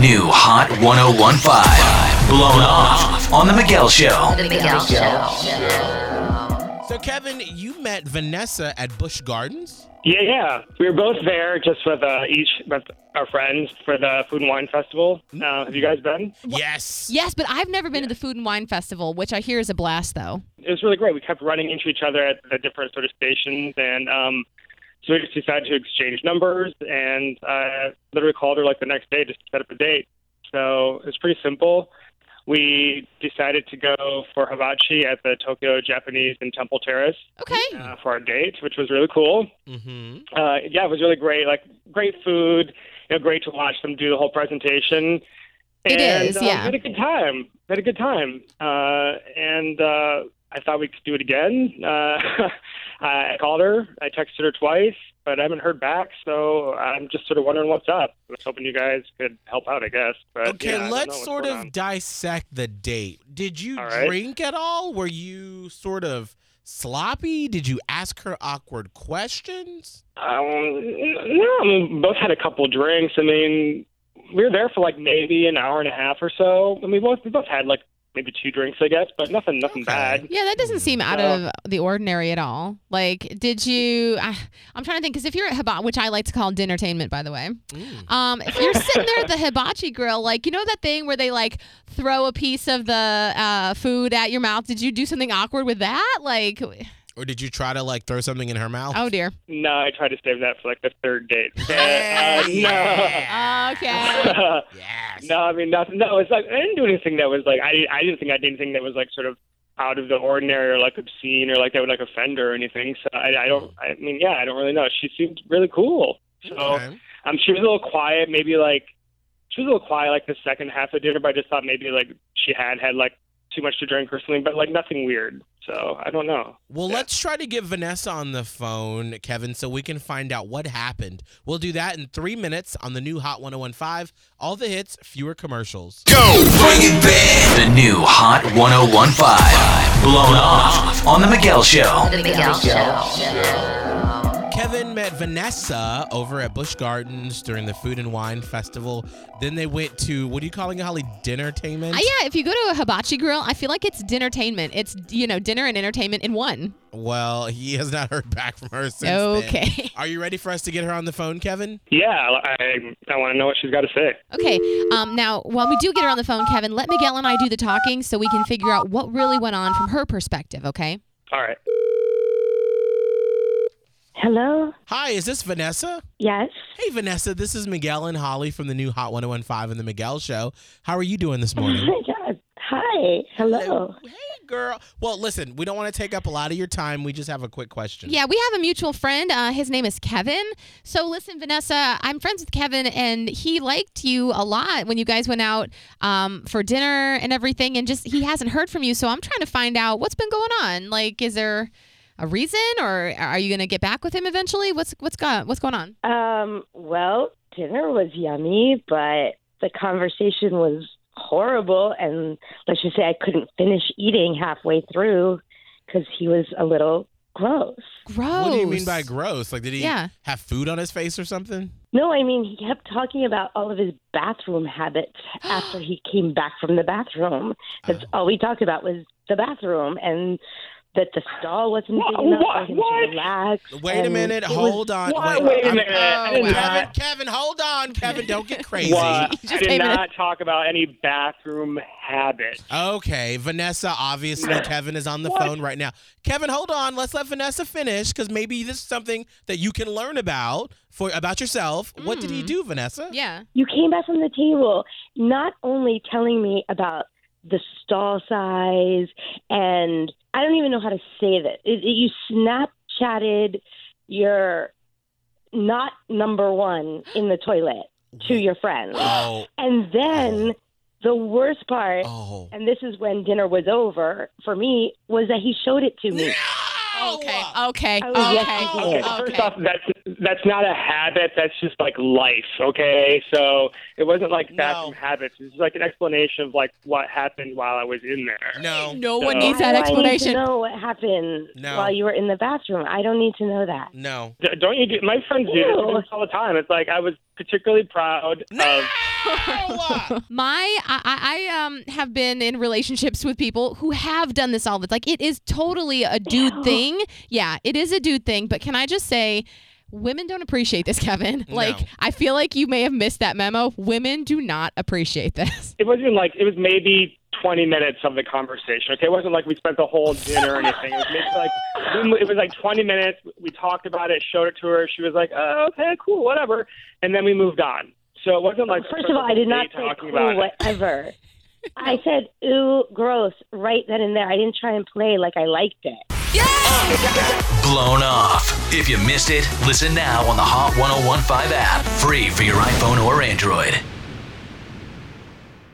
new Hot 1015. Blown off on The Miguel Show. The Miguel Show. So, Kevin, you met Vanessa at Busch Gardens? Yeah, yeah. We were both there just with uh, each with our friends for the Food and Wine Festival. Uh, have you guys been? Yes. Yes, but I've never been to the Food and Wine Festival, which I hear is a blast, though. It was really great. We kept running into each other at the different sort of stations, and um, so we just decided to exchange numbers. And I literally called her like the next day just to set up a date. So it's pretty simple. We decided to go for hibachi at the Tokyo Japanese in Temple Terrace Okay. uh, for our date, which was really cool. Mm-hmm. uh, yeah, it was really great. Like great food, you know, great to watch them do the whole presentation. It and, is, uh, yeah. Had a good time. Had a good time. Uh, and uh, I thought we could do it again. Uh, I called her. I texted her twice, but I haven't heard back. So I'm just sort of wondering what's up. I was hoping you guys could help out. I guess. But Okay, yeah, I don't know let's sort of on. dissect the date. Did you right. drink at all? Were you sort of sloppy? Did you ask her awkward questions? Um, no, I mean, we both had a couple drinks. I mean, we were there for like maybe an hour and a half or so. I mean, we both we both had like maybe two drinks, I guess, but nothing, nothing Okay. bad. Yeah, that doesn't seem out Uh, of the ordinary at all. Like, did you? I, I'm trying to think because if you're at hibachi, which I like to call dinnertainment, by the way, Mm. um, if you're sitting there at the hibachi grill, like you know that thing where they like throw a piece of the uh, food at your mouth. Did you do something awkward with that? Like, Or did you try to like throw something in her mouth? oh dear. No, I tried to save that for like the third date. But, Yeah, uh, yeah. Okay. no. Yes. no, I mean nothing. No, it's like I didn't do anything that was like I didn't, I didn't think I did anything that was like sort of out of the ordinary or like obscene or like that would like offend her or anything. So I, I don't. I mean, yeah, I don't really know. She seemed really cool. So. Okay. Um, she was a little quiet, maybe like she was a little quiet like the second half of dinner, but I just thought maybe like she had had like too much to drink or something, but like nothing weird. So I don't know. Well, Yeah. let's try to get Vanessa on the phone, Kevin, so we can find out what happened. We'll do that in three minutes on the new Hot 1015. All the hits, fewer commercials. Go! Bring it back. The new Hot 1015. Blown off on The Miguel Show. The Miguel Show. Kevin met Vanessa over at Busch Gardens during the Food and Wine Festival. Then they went to, what are you calling it, Holly? Dinnertainment? Uh, yeah, if you go to a hibachi grill, I feel like it's dinnertainment. It's you know dinner and entertainment in one. Well, he has not heard back from her since then. Okay. Are you ready for us to get her on the phone, Kevin? Yeah, I I want to know what she's got to say. Okay. Um, now, while we do get her on the phone, Kevin, let Miguel and I do the talking so we can figure out what really went on from her perspective. Okay. All right. Hello? Hi, is this Vanessa? Yes. Hey, Vanessa, this is Miguel and Holly from the new Hot 1015 and the Miguel Show. How are you doing this Oh morning? my God. Hi. Hello. Hey, girl. Well, listen, we don't want to take up a lot of your time. We just have a quick question. Yeah, we have a mutual friend. Uh, his name is Kevin. So listen, Vanessa, I'm friends with Kevin, and he liked you a lot when you guys went out um, for dinner and everything. And just he hasn't heard from you, so I'm trying to find out what's been going on. Like, is there a reason, or are you going to get back with him eventually? What's what's got what's going on? Um, well, dinner was yummy, but the conversation was horrible. And let's just say I couldn't finish eating halfway through because he was a little gross. Gross. What do you mean by gross? Like, did he Yeah. have food on his face or something? No, I mean, he kept talking about all of his bathroom habits after he came back from the bathroom. That's all we talked about was the bathroom and that the stall wasn't big enough What? for him What? to relax. Wait a minute. it was- Hold on. What? Wait a I'm- minute. I did Kevin, not- Kevin, hold on. Kevin, don't get crazy. What? I did came in. not talk about any bathroom habits. Okay, Vanessa, obviously Kevin is on the What? phone right now. Kevin, hold on. Let's let Vanessa finish because maybe this is something that you can learn about for about yourself. What did he Mm. do, Vanessa? Yeah. You came back from the table not only telling me about the stall size and I don't even know how to say that. It, it, you Snapchatted your not number one in the toilet to your friends. Oh, And then oh. the worst part, oh. and this is when dinner was over for me, was that he showed it to me. Okay. Okay. Oh, okay. Uh, yes. Okay, okay. first off, that's that's not a habit. That's just like life. Okay, so it wasn't like bathroom habits. It's like an explanation of like what happened while I was in there. No, No one needs that Why do I need explanation. to know what happened No. while you were in the bathroom. I don't need to know that. no. D- Don't you do? My friends do this all the time. It's like I was particularly proud of My, I, I I, um have been in relationships with people who have done this all the like. It is totally a dude thing. Yeah, it is a dude thing. But can I just say? Women don't appreciate this, Kevin. Like, No. I feel like you may have missed that memo. Women do not appreciate this. It wasn't like it was maybe 20 minutes of the conversation. Okay, it wasn't like we spent the whole dinner or anything. It was maybe like it was like 20 minutes. We talked about it, showed it to her. She was like, "Oh, okay, cool, whatever," and then we moved on. So it wasn't like First of all, I did not day say talking cool about it. whatever. I said ooh, gross, right then and there. I didn't try and play like I liked it. Blown off. If you missed it, listen now on the Hot 1015 app, free for your iPhone or Android.